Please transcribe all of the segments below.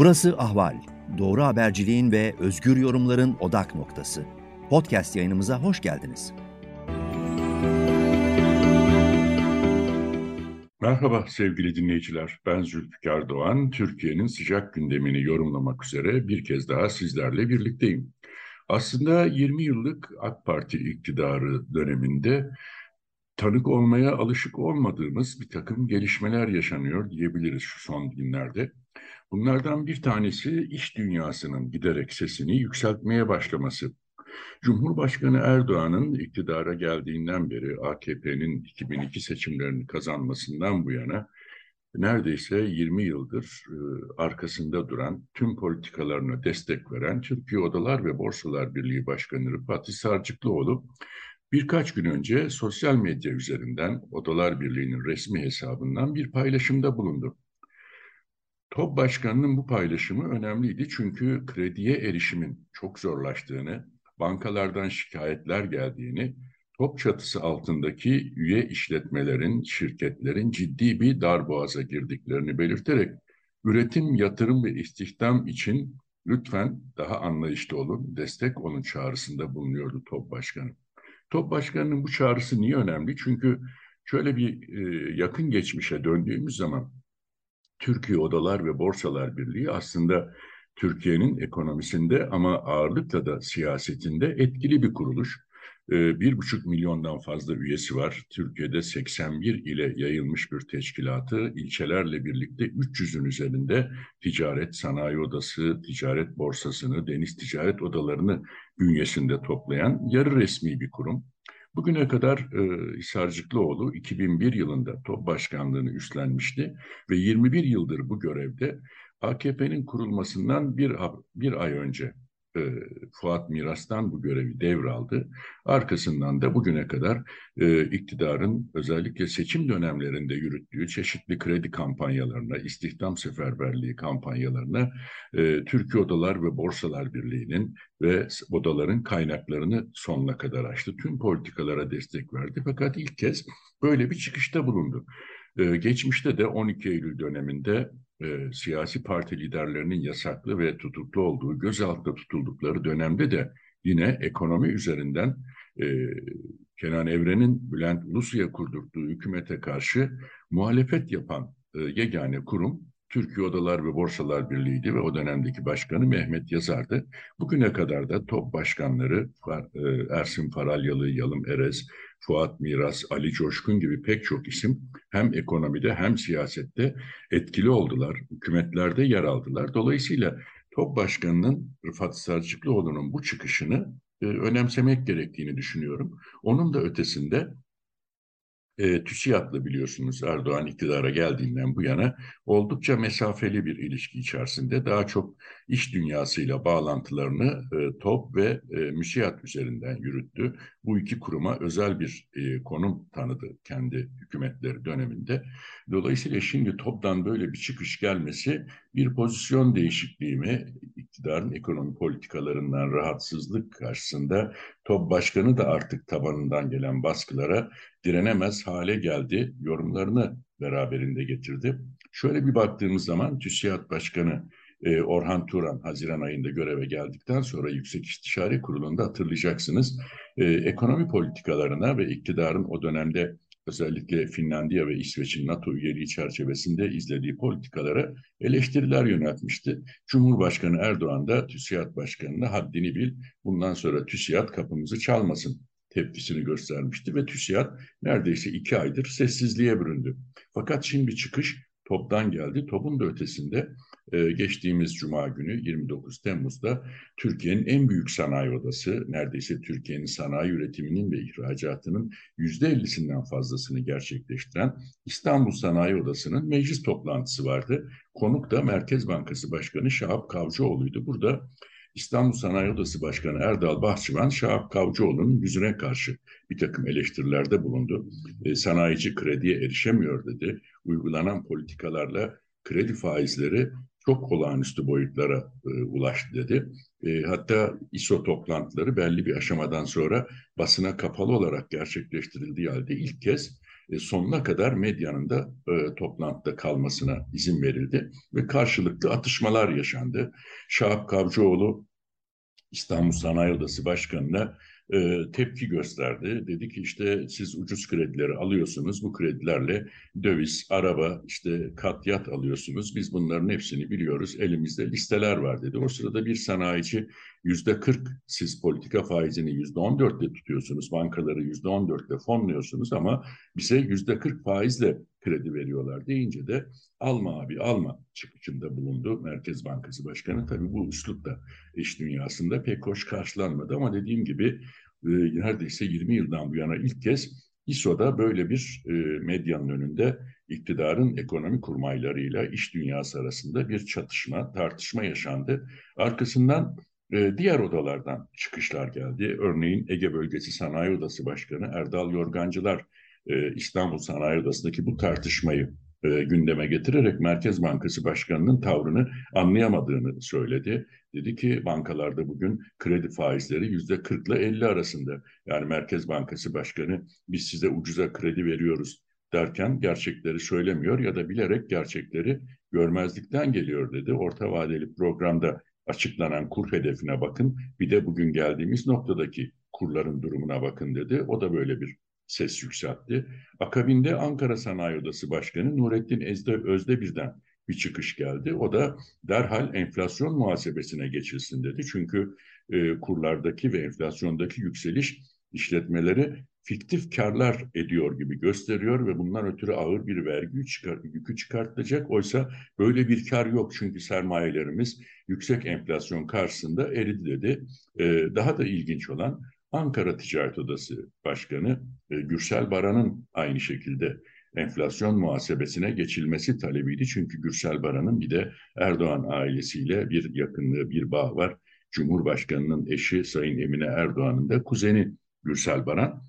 Burası Ahval. Doğru haberciliğin ve özgür yorumların odak noktası. Podcast yayınımıza hoş geldiniz. Merhaba sevgili dinleyiciler. Ben Zülfikar Doğan. Türkiye'nin sıcak gündemini yorumlamak üzere bir kez daha sizlerle birlikteyim. Aslında 20 yıllık AK Parti iktidarı döneminde tanık olmaya alışık olmadığımız bir takım gelişmeler yaşanıyor diyebiliriz şu son günlerde. Bunlardan bir tanesi iş dünyasının giderek sesini yükseltmeye başlaması. Cumhurbaşkanı Erdoğan'ın iktidara geldiğinden beri AKP'nin 2002 seçimlerini kazanmasından bu yana neredeyse 20 yıldır e, arkasında duran, tüm politikalarına destek veren Türkiye Odalar ve Borsalar Birliği Başkanı Fatih Sarcıklıoğlu birkaç gün önce sosyal medya üzerinden Odalar Birliği'nin resmi hesabından bir paylaşımda bulundu. TOB Başkanı'nın bu paylaşımı önemliydi çünkü krediye erişimin çok zorlaştığını, bankalardan şikayetler geldiğini, TOP çatısı altındaki üye işletmelerin, şirketlerin ciddi bir darboğaza girdiklerini belirterek üretim, yatırım ve istihdam için lütfen daha anlayışlı olun, destek olun çağrısında bulunuyordu TOP Başkanı. TOP Başkanı'nın bu çağrısı niye önemli? Çünkü şöyle bir e, yakın geçmişe döndüğümüz zaman Türkiye Odalar ve Borsalar Birliği aslında Türkiye'nin ekonomisinde ama ağırlıkla da siyasetinde etkili bir kuruluş. Ee, bir buçuk milyondan fazla üyesi var. Türkiye'de 81 ile yayılmış bir teşkilatı ilçelerle birlikte 300'ün üzerinde ticaret, sanayi odası, ticaret borsasını, deniz ticaret odalarını bünyesinde toplayan yarı resmi bir kurum. Bugüne kadar e, Hisarcıklıoğlu 2001 yılında top başkanlığını üstlenmişti ve 21 yıldır bu görevde AKP'nin kurulmasından bir, bir ay önce e, Fuat Miras'tan bu görevi devraldı. Arkasından da bugüne kadar e, iktidarın özellikle seçim dönemlerinde yürüttüğü çeşitli kredi kampanyalarına, istihdam seferberliği kampanyalarına e, Türkiye Odalar ve Borsalar Birliği'nin ve odaların kaynaklarını sonuna kadar açtı. Tüm politikalara destek verdi fakat ilk kez böyle bir çıkışta bulundu. Ee, geçmişte de 12 Eylül döneminde e, siyasi parti liderlerinin yasaklı ve tutuklu olduğu, gözaltında tutuldukları dönemde de yine ekonomi üzerinden e, Kenan Evren'in Bülent Ulusu'ya kurdurduğu hükümete karşı muhalefet yapan e, yegane kurum Türkiye Odalar ve Borsalar Birliği'ydi ve o dönemdeki başkanı Mehmet Yazar'dı. Bugüne kadar da top başkanları e, Ersin Faralyalı, Yalım Erez, Fuat Miras, Ali Coşkun gibi pek çok isim hem ekonomide hem siyasette etkili oldular, hükümetlerde yer aldılar. Dolayısıyla top başkanının Rıfat Sarcıklıoğlu'nun bu çıkışını e, önemsemek gerektiğini düşünüyorum. Onun da ötesinde e, TÜSİAD'la biliyorsunuz Erdoğan iktidara geldiğinden bu yana oldukça mesafeli bir ilişki içerisinde daha çok iş dünyasıyla bağlantılarını e, TOP ve e, MÜSİAD üzerinden yürüttü. Bu iki kuruma özel bir e, konum tanıdı kendi hükümetleri döneminde. Dolayısıyla şimdi TOP'tan böyle bir çıkış gelmesi bir pozisyon değişikliği mi? İktidarın ekonomi politikalarından rahatsızlık karşısında TOP başkanı da artık tabanından gelen baskılara direnemez hale geldi. Yorumlarını beraberinde getirdi. Şöyle bir baktığımız zaman TÜSİAD Başkanı e, Orhan Turan Haziran ayında göreve geldikten sonra Yüksek İstişare Kurulu'nda hatırlayacaksınız e, ekonomi politikalarına ve iktidarın o dönemde özellikle Finlandiya ve İsveç'in NATO üyeliği çerçevesinde izlediği politikalara eleştiriler yöneltmişti. Cumhurbaşkanı Erdoğan da TÜSİAD Başkanı'na haddini bil, bundan sonra TÜSİAD kapımızı çalmasın tepkisini göstermişti ve TÜSİAD neredeyse iki aydır sessizliğe büründü. Fakat şimdi çıkış toptan geldi. Topun da ötesinde e, geçtiğimiz Cuma günü 29 Temmuz'da Türkiye'nin en büyük sanayi odası, neredeyse Türkiye'nin sanayi üretiminin ve ihracatının yüzde 50'sinden fazlasını gerçekleştiren İstanbul Sanayi Odası'nın meclis toplantısı vardı. Konuk da Merkez Bankası Başkanı Şahap Kavcıoğlu'ydu. Burada İstanbul Sanayi Odası Başkanı Erdal Bahçıvan, Şahap Kavcıoğlu'nun yüzüne karşı bir takım eleştirilerde bulundu. E, sanayici krediye erişemiyor dedi. Uygulanan politikalarla kredi faizleri çok olağanüstü boyutlara e, ulaştı dedi. E, hatta ISO toplantıları belli bir aşamadan sonra basına kapalı olarak gerçekleştirildiği halde ilk kez e, sonuna kadar medyanın da e, toplantıda kalmasına izin verildi ve karşılıklı atışmalar yaşandı. Şahap Kavcıoğlu İstanbul Sanayi Odası Başkanı'na e, tepki gösterdi. Dedi ki işte siz ucuz kredileri alıyorsunuz. Bu kredilerle döviz, araba, işte kat yat alıyorsunuz. Biz bunların hepsini biliyoruz. Elimizde listeler var dedi. O sırada bir sanayici yüzde 40 siz politika faizini yüzde 14'te tutuyorsunuz. Bankaları yüzde 14'te fonluyorsunuz ama bize yüzde 40 faizle kredi veriyorlar deyince de alma abi alma çıkışında bulundu Merkez Bankası Başkanı. Tabii bu üslup da iş dünyasında pek hoş karşılanmadı ama dediğim gibi e, neredeyse 20 yıldan bu yana ilk kez İSO'da böyle bir e, medyanın önünde iktidarın ekonomi kurmaylarıyla iş dünyası arasında bir çatışma, tartışma yaşandı. Arkasından e, diğer odalardan çıkışlar geldi. Örneğin Ege Bölgesi Sanayi Odası Başkanı Erdal Yorgancılar e, İstanbul Sanayi Odası'ndaki bu tartışmayı e, gündeme getirerek Merkez Bankası Başkanı'nın tavrını anlayamadığını söyledi. Dedi ki bankalarda bugün kredi faizleri yüzde 40 ile 50 arasında. Yani Merkez Bankası Başkanı biz size ucuza kredi veriyoruz derken gerçekleri söylemiyor ya da bilerek gerçekleri görmezlikten geliyor dedi. Orta vadeli programda açıklanan kur hedefine bakın bir de bugün geldiğimiz noktadaki kurların durumuna bakın dedi. O da böyle bir ses yükseltti. Akabinde Ankara Sanayi Odası Başkanı Nurettin Ezde Özdebir'den bir çıkış geldi. O da derhal enflasyon muhasebesine geçilsin dedi. Çünkü e, kurlardaki ve enflasyondaki yükseliş işletmeleri fiktif karlar ediyor gibi gösteriyor ve bundan ötürü ağır bir vergi çıkar, yükü çıkartacak. Oysa böyle bir kar yok çünkü sermayelerimiz yüksek enflasyon karşısında eridi dedi. Ee, daha da ilginç olan Ankara Ticaret Odası Başkanı e, Gürsel Baran'ın aynı şekilde enflasyon muhasebesine geçilmesi talebiydi. Çünkü Gürsel Baran'ın bir de Erdoğan ailesiyle bir yakınlığı, bir bağ var. Cumhurbaşkanının eşi Sayın Emine Erdoğan'ın da kuzeni Gürsel Baran.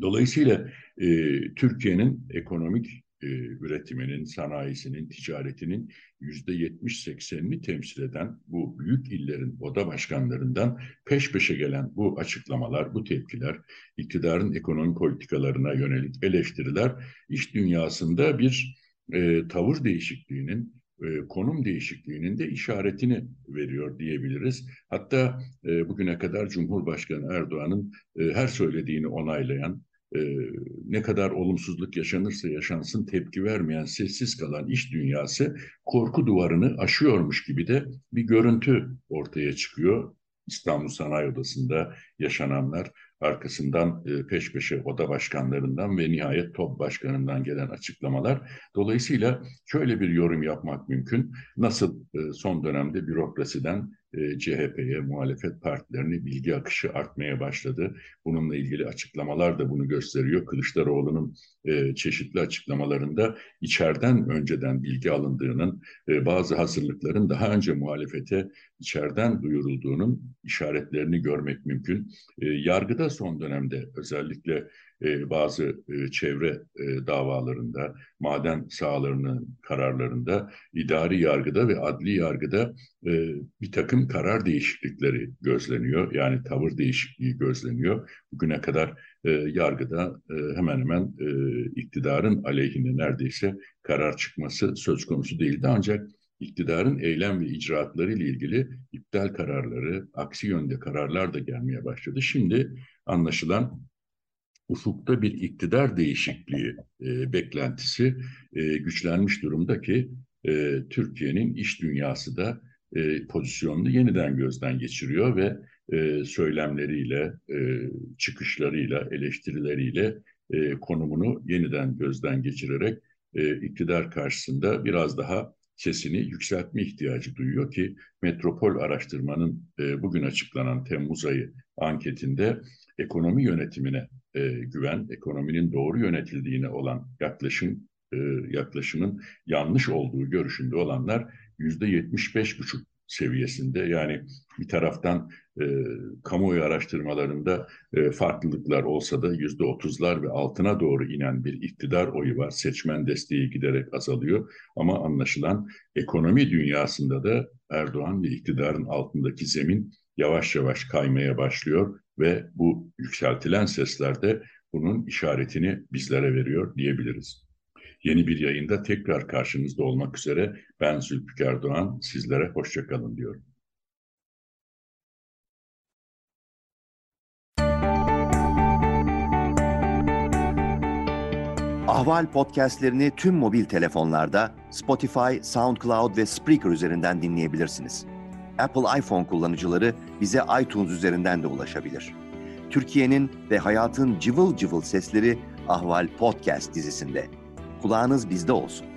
Dolayısıyla e, Türkiye'nin ekonomik e, üretiminin, sanayisinin, ticaretinin yüzde yetmiş seksenini temsil eden bu büyük illerin oda başkanlarından peş peşe gelen bu açıklamalar, bu tepkiler, iktidarın ekonomi politikalarına yönelik eleştiriler iş dünyasında bir e, tavır değişikliğinin, e, konum değişikliğinin de işaretini veriyor diyebiliriz. Hatta e, bugüne kadar Cumhurbaşkanı Erdoğan'ın e, her söylediğini onaylayan, e, ne kadar olumsuzluk yaşanırsa yaşansın tepki vermeyen, sessiz kalan iş dünyası korku duvarını aşıyormuş gibi de bir görüntü ortaya çıkıyor. İstanbul Sanayi Odası'nda yaşananlar arkasından e, peş peşe oda başkanlarından ve nihayet top başkanından gelen açıklamalar. Dolayısıyla şöyle bir yorum yapmak mümkün. Nasıl e, son dönemde bürokrasiden e, CHP'ye, muhalefet partilerine bilgi akışı artmaya başladı. Bununla ilgili açıklamalar da bunu gösteriyor. Kılıçdaroğlu'nun e, çeşitli açıklamalarında içeriden önceden bilgi alındığının, e, bazı hazırlıkların daha önce muhalefete içeriden duyurulduğunun işaretlerini görmek mümkün. E, yargıda son dönemde özellikle e, bazı e, çevre e, davalarında, maden sahalarının kararlarında, idari yargıda ve adli yargıda bir takım karar değişiklikleri gözleniyor. Yani tavır değişikliği gözleniyor. Bugüne kadar yargıda hemen hemen iktidarın aleyhine neredeyse karar çıkması söz konusu değildi. Ancak iktidarın eylem ve icraatları ile ilgili iptal kararları, aksi yönde kararlar da gelmeye başladı. Şimdi anlaşılan ufukta bir iktidar değişikliği e, beklentisi e, güçlenmiş durumda ki e, Türkiye'nin iş dünyası da e, pozisyonunu yeniden gözden geçiriyor ve e, söylemleriyle, e, çıkışlarıyla, eleştirileriyle e, konumunu yeniden gözden geçirerek e, iktidar karşısında biraz daha sesini yükseltme ihtiyacı duyuyor ki Metropol Araştırma'nın e, bugün açıklanan Temmuz ayı anketinde ekonomi yönetimine e, güven, ekonominin doğru yönetildiğine olan yaklaşım e, yaklaşımın yanlış olduğu görüşünde olanlar yüzde yetmiş beş buçuk seviyesinde. Yani bir taraftan e, kamuoyu araştırmalarında e, farklılıklar olsa da yüzde otuzlar ve altına doğru inen bir iktidar oyu var. Seçmen desteği giderek azalıyor. Ama anlaşılan ekonomi dünyasında da Erdoğan ve iktidarın altındaki zemin yavaş yavaş kaymaya başlıyor ve bu yükseltilen seslerde bunun işaretini bizlere veriyor diyebiliriz. Yeni bir yayında tekrar karşınızda olmak üzere ben Zülfikar Doğan sizlere hoşçakalın diyorum. Ahval podcastlerini tüm mobil telefonlarda Spotify, SoundCloud ve Spreaker üzerinden dinleyebilirsiniz. Apple iPhone kullanıcıları bize iTunes üzerinden de ulaşabilir. Türkiye'nin ve hayatın cıvıl cıvıl sesleri Ahval Podcast dizisinde. Kulağınız bizde olsun.